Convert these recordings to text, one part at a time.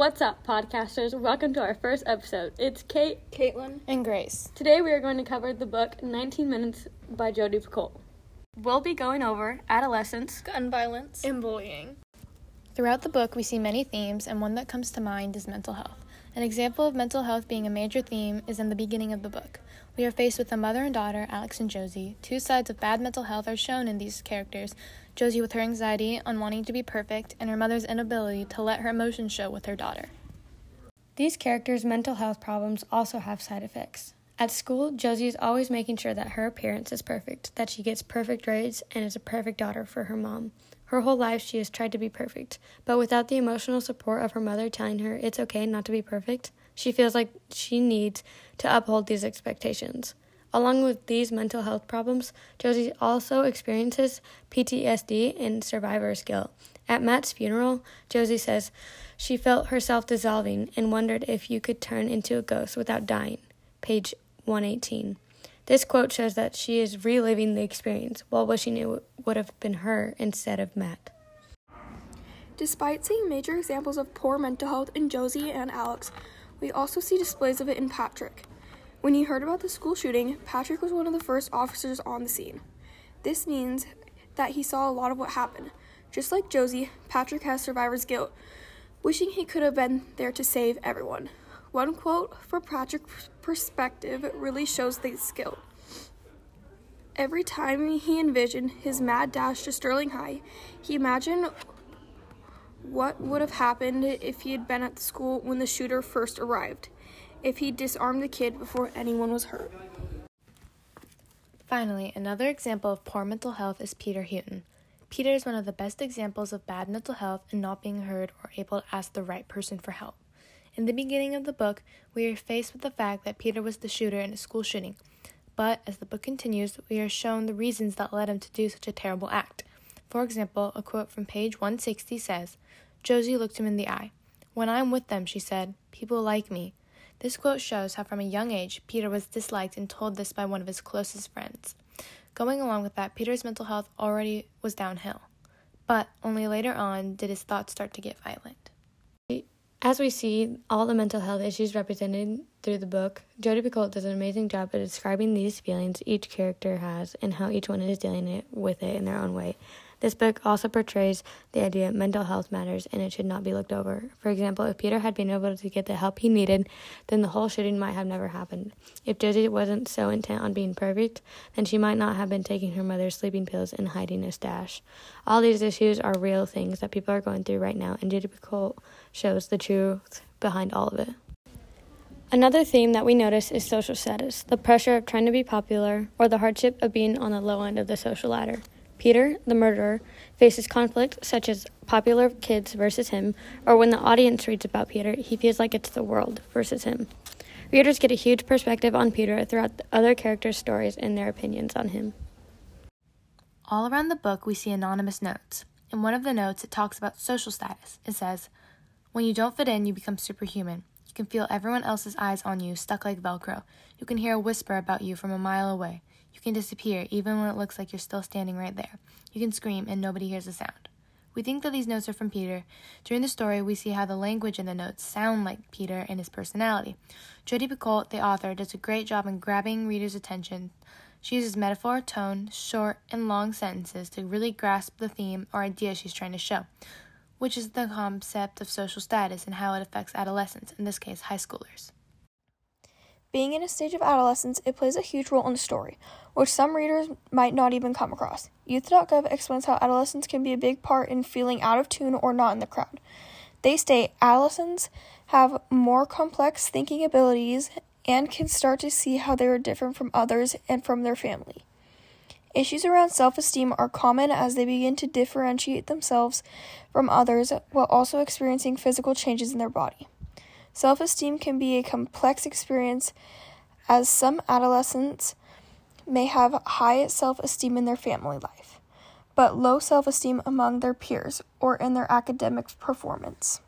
What's up, podcasters? Welcome to our first episode. It's Kate, Caitlin, and Grace. Today we are going to cover the book 19 Minutes by Jodi Picoult. We'll be going over adolescence, gun violence, and bullying. Throughout the book, we see many themes, and one that comes to mind is mental health. An example of mental health being a major theme is in the beginning of the book. We are faced with a mother and daughter, Alex and Josie. Two sides of bad mental health are shown in these characters Josie with her anxiety on wanting to be perfect, and her mother's inability to let her emotions show with her daughter. These characters' mental health problems also have side effects. At school, Josie is always making sure that her appearance is perfect, that she gets perfect grades, and is a perfect daughter for her mom. Her whole life, she has tried to be perfect, but without the emotional support of her mother telling her it's okay not to be perfect, she feels like she needs to uphold these expectations. Along with these mental health problems, Josie also experiences PTSD and survivor's guilt. At Matt's funeral, Josie says she felt herself dissolving and wondered if you could turn into a ghost without dying. Page 118. This quote shows that she is reliving the experience while wishing it would have been her instead of Matt. Despite seeing major examples of poor mental health in Josie and Alex, we also see displays of it in Patrick. When he heard about the school shooting, Patrick was one of the first officers on the scene. This means that he saw a lot of what happened. Just like Josie, Patrick has survivor's guilt, wishing he could have been there to save everyone. One quote for Patrick's perspective really shows this guilt. Every time he envisioned his mad dash to Sterling High, he imagined what would have happened if he had been at the school when the shooter first arrived if he disarmed the kid before anyone was hurt. Finally, another example of poor mental health is Peter Houghton. Peter is one of the best examples of bad mental health and not being heard or able to ask the right person for help. In the beginning of the book, we are faced with the fact that Peter was the shooter in a school shooting. But as the book continues, we are shown the reasons that led him to do such a terrible act. For example, a quote from page 160 says Josie looked him in the eye. When I am with them, she said, people like me. This quote shows how, from a young age, Peter was disliked and told this by one of his closest friends. Going along with that, Peter's mental health already was downhill, but only later on did his thoughts start to get violent. As we see all the mental health issues represented through the book, Jodi Picoult does an amazing job of describing these feelings each character has and how each one is dealing it, with it in their own way. This book also portrays the idea mental health matters and it should not be looked over. For example, if Peter had been able to get the help he needed, then the whole shooting might have never happened. If Josie wasn't so intent on being perfect, then she might not have been taking her mother's sleeping pills and hiding a stash. All these issues are real things that people are going through right now, and Jodi Picoult shows the truth behind all of it. Another theme that we notice is social status, the pressure of trying to be popular, or the hardship of being on the low end of the social ladder. Peter, the murderer, faces conflict such as popular kids versus him, or when the audience reads about Peter, he feels like it's the world versus him. Readers get a huge perspective on Peter throughout the other characters' stories and their opinions on him. All around the book, we see anonymous notes. In one of the notes, it talks about social status. It says, When you don't fit in, you become superhuman. You can feel everyone else's eyes on you, stuck like Velcro. You can hear a whisper about you from a mile away. You can disappear even when it looks like you're still standing right there. You can scream and nobody hears a sound. We think that these notes are from Peter. During the story, we see how the language in the notes sound like Peter and his personality. Jodi Picoult, the author, does a great job in grabbing readers' attention. She uses metaphor, tone, short and long sentences to really grasp the theme or idea she's trying to show, which is the concept of social status and how it affects adolescents, in this case, high schoolers. Being in a stage of adolescence, it plays a huge role in the story, which some readers might not even come across. Youth.gov explains how adolescence can be a big part in feeling out of tune or not in the crowd. They state adolescents have more complex thinking abilities and can start to see how they are different from others and from their family. Issues around self esteem are common as they begin to differentiate themselves from others while also experiencing physical changes in their body. Self esteem can be a complex experience as some adolescents may have high self esteem in their family life, but low self esteem among their peers or in their academic performance.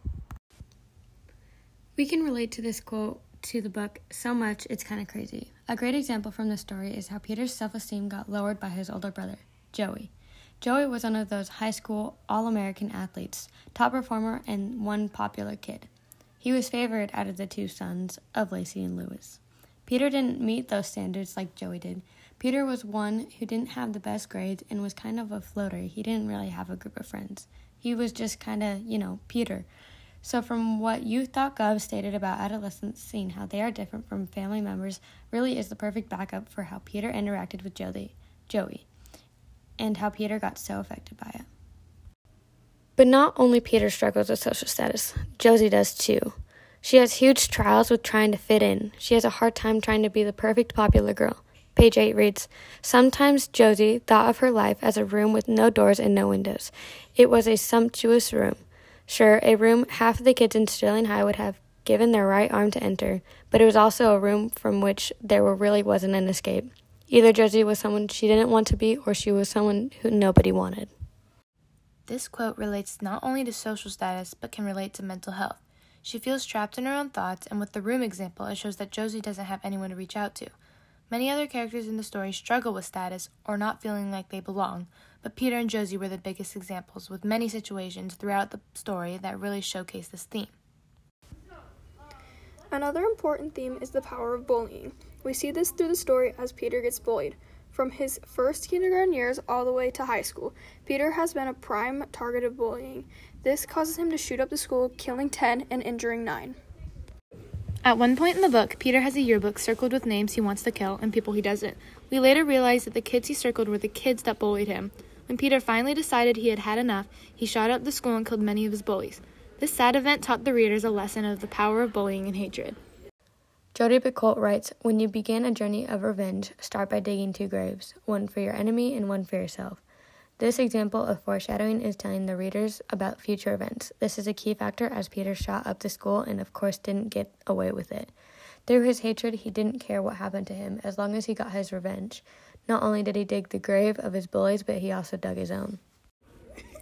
We can relate to this quote to the book so much it's kind of crazy. A great example from the story is how Peter's self esteem got lowered by his older brother, Joey. Joey was one of those high school All American athletes, top performer, and one popular kid. He was favored out of the two sons of Lacy and Lewis. Peter didn't meet those standards like Joey did. Peter was one who didn't have the best grades and was kind of a floater. He didn't really have a group of friends. He was just kind of, you know, Peter. So, from what youth.gov stated about adolescents seeing how they are different from family members, really is the perfect backup for how Peter interacted with Joey, Joey, and how Peter got so affected by it. But not only Peter struggles with social status, Josie does too. She has huge trials with trying to fit in. She has a hard time trying to be the perfect popular girl. Page 8 reads Sometimes Josie thought of her life as a room with no doors and no windows. It was a sumptuous room. Sure, a room half of the kids in Sterling High would have given their right arm to enter, but it was also a room from which there really wasn't an escape. Either Josie was someone she didn't want to be, or she was someone who nobody wanted. This quote relates not only to social status, but can relate to mental health. She feels trapped in her own thoughts, and with the room example, it shows that Josie doesn't have anyone to reach out to. Many other characters in the story struggle with status or not feeling like they belong, but Peter and Josie were the biggest examples, with many situations throughout the story that really showcase this theme. Another important theme is the power of bullying. We see this through the story as Peter gets bullied. From his first kindergarten years all the way to high school, Peter has been a prime target of bullying. This causes him to shoot up the school, killing 10 and injuring 9. At one point in the book, Peter has a yearbook circled with names he wants to kill and people he doesn't. We later realize that the kids he circled were the kids that bullied him. When Peter finally decided he had had enough, he shot up the school and killed many of his bullies. This sad event taught the readers a lesson of the power of bullying and hatred. Jodi Picoult writes When you begin a journey of revenge, start by digging two graves, one for your enemy and one for yourself. This example of foreshadowing is telling the readers about future events. This is a key factor as Peter shot up the school and, of course, didn't get away with it. Through his hatred, he didn't care what happened to him as long as he got his revenge. Not only did he dig the grave of his bullies, but he also dug his own.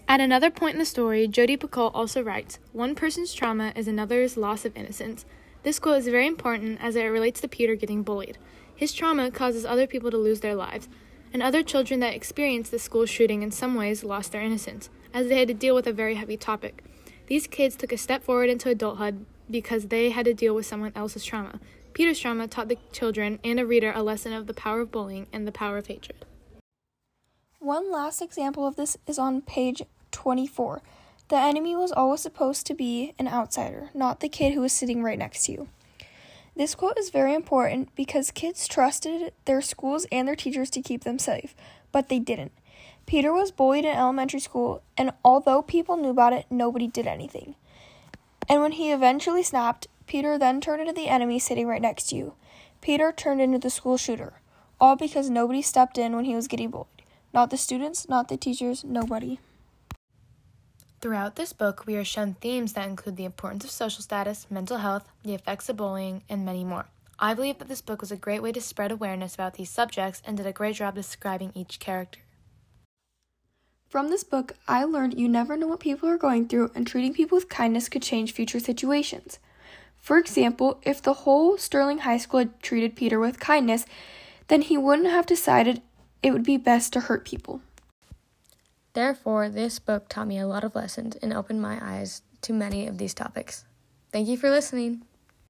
At another point in the story, Jodi Picoult also writes One person's trauma is another's loss of innocence. This quote is very important as it relates to Peter getting bullied. His trauma causes other people to lose their lives and other children that experienced the school shooting in some ways lost their innocence, as they had to deal with a very heavy topic. These kids took a step forward into adulthood because they had to deal with someone else's trauma. Peter's trauma taught the children and a reader a lesson of the power of bullying and the power of hatred. One last example of this is on page 24. The enemy was always supposed to be an outsider, not the kid who was sitting right next to you. This quote is very important because kids trusted their schools and their teachers to keep them safe, but they didn't. Peter was bullied in elementary school, and although people knew about it, nobody did anything. And when he eventually snapped, Peter then turned into the enemy sitting right next to you. Peter turned into the school shooter, all because nobody stepped in when he was getting bullied. Not the students, not the teachers, nobody. Throughout this book, we are shown themes that include the importance of social status, mental health, the effects of bullying, and many more. I believe that this book was a great way to spread awareness about these subjects and did a great job describing each character. From this book, I learned you never know what people are going through, and treating people with kindness could change future situations. For example, if the whole Sterling High School had treated Peter with kindness, then he wouldn't have decided it would be best to hurt people. Therefore, this book taught me a lot of lessons and opened my eyes to many of these topics. Thank you for listening.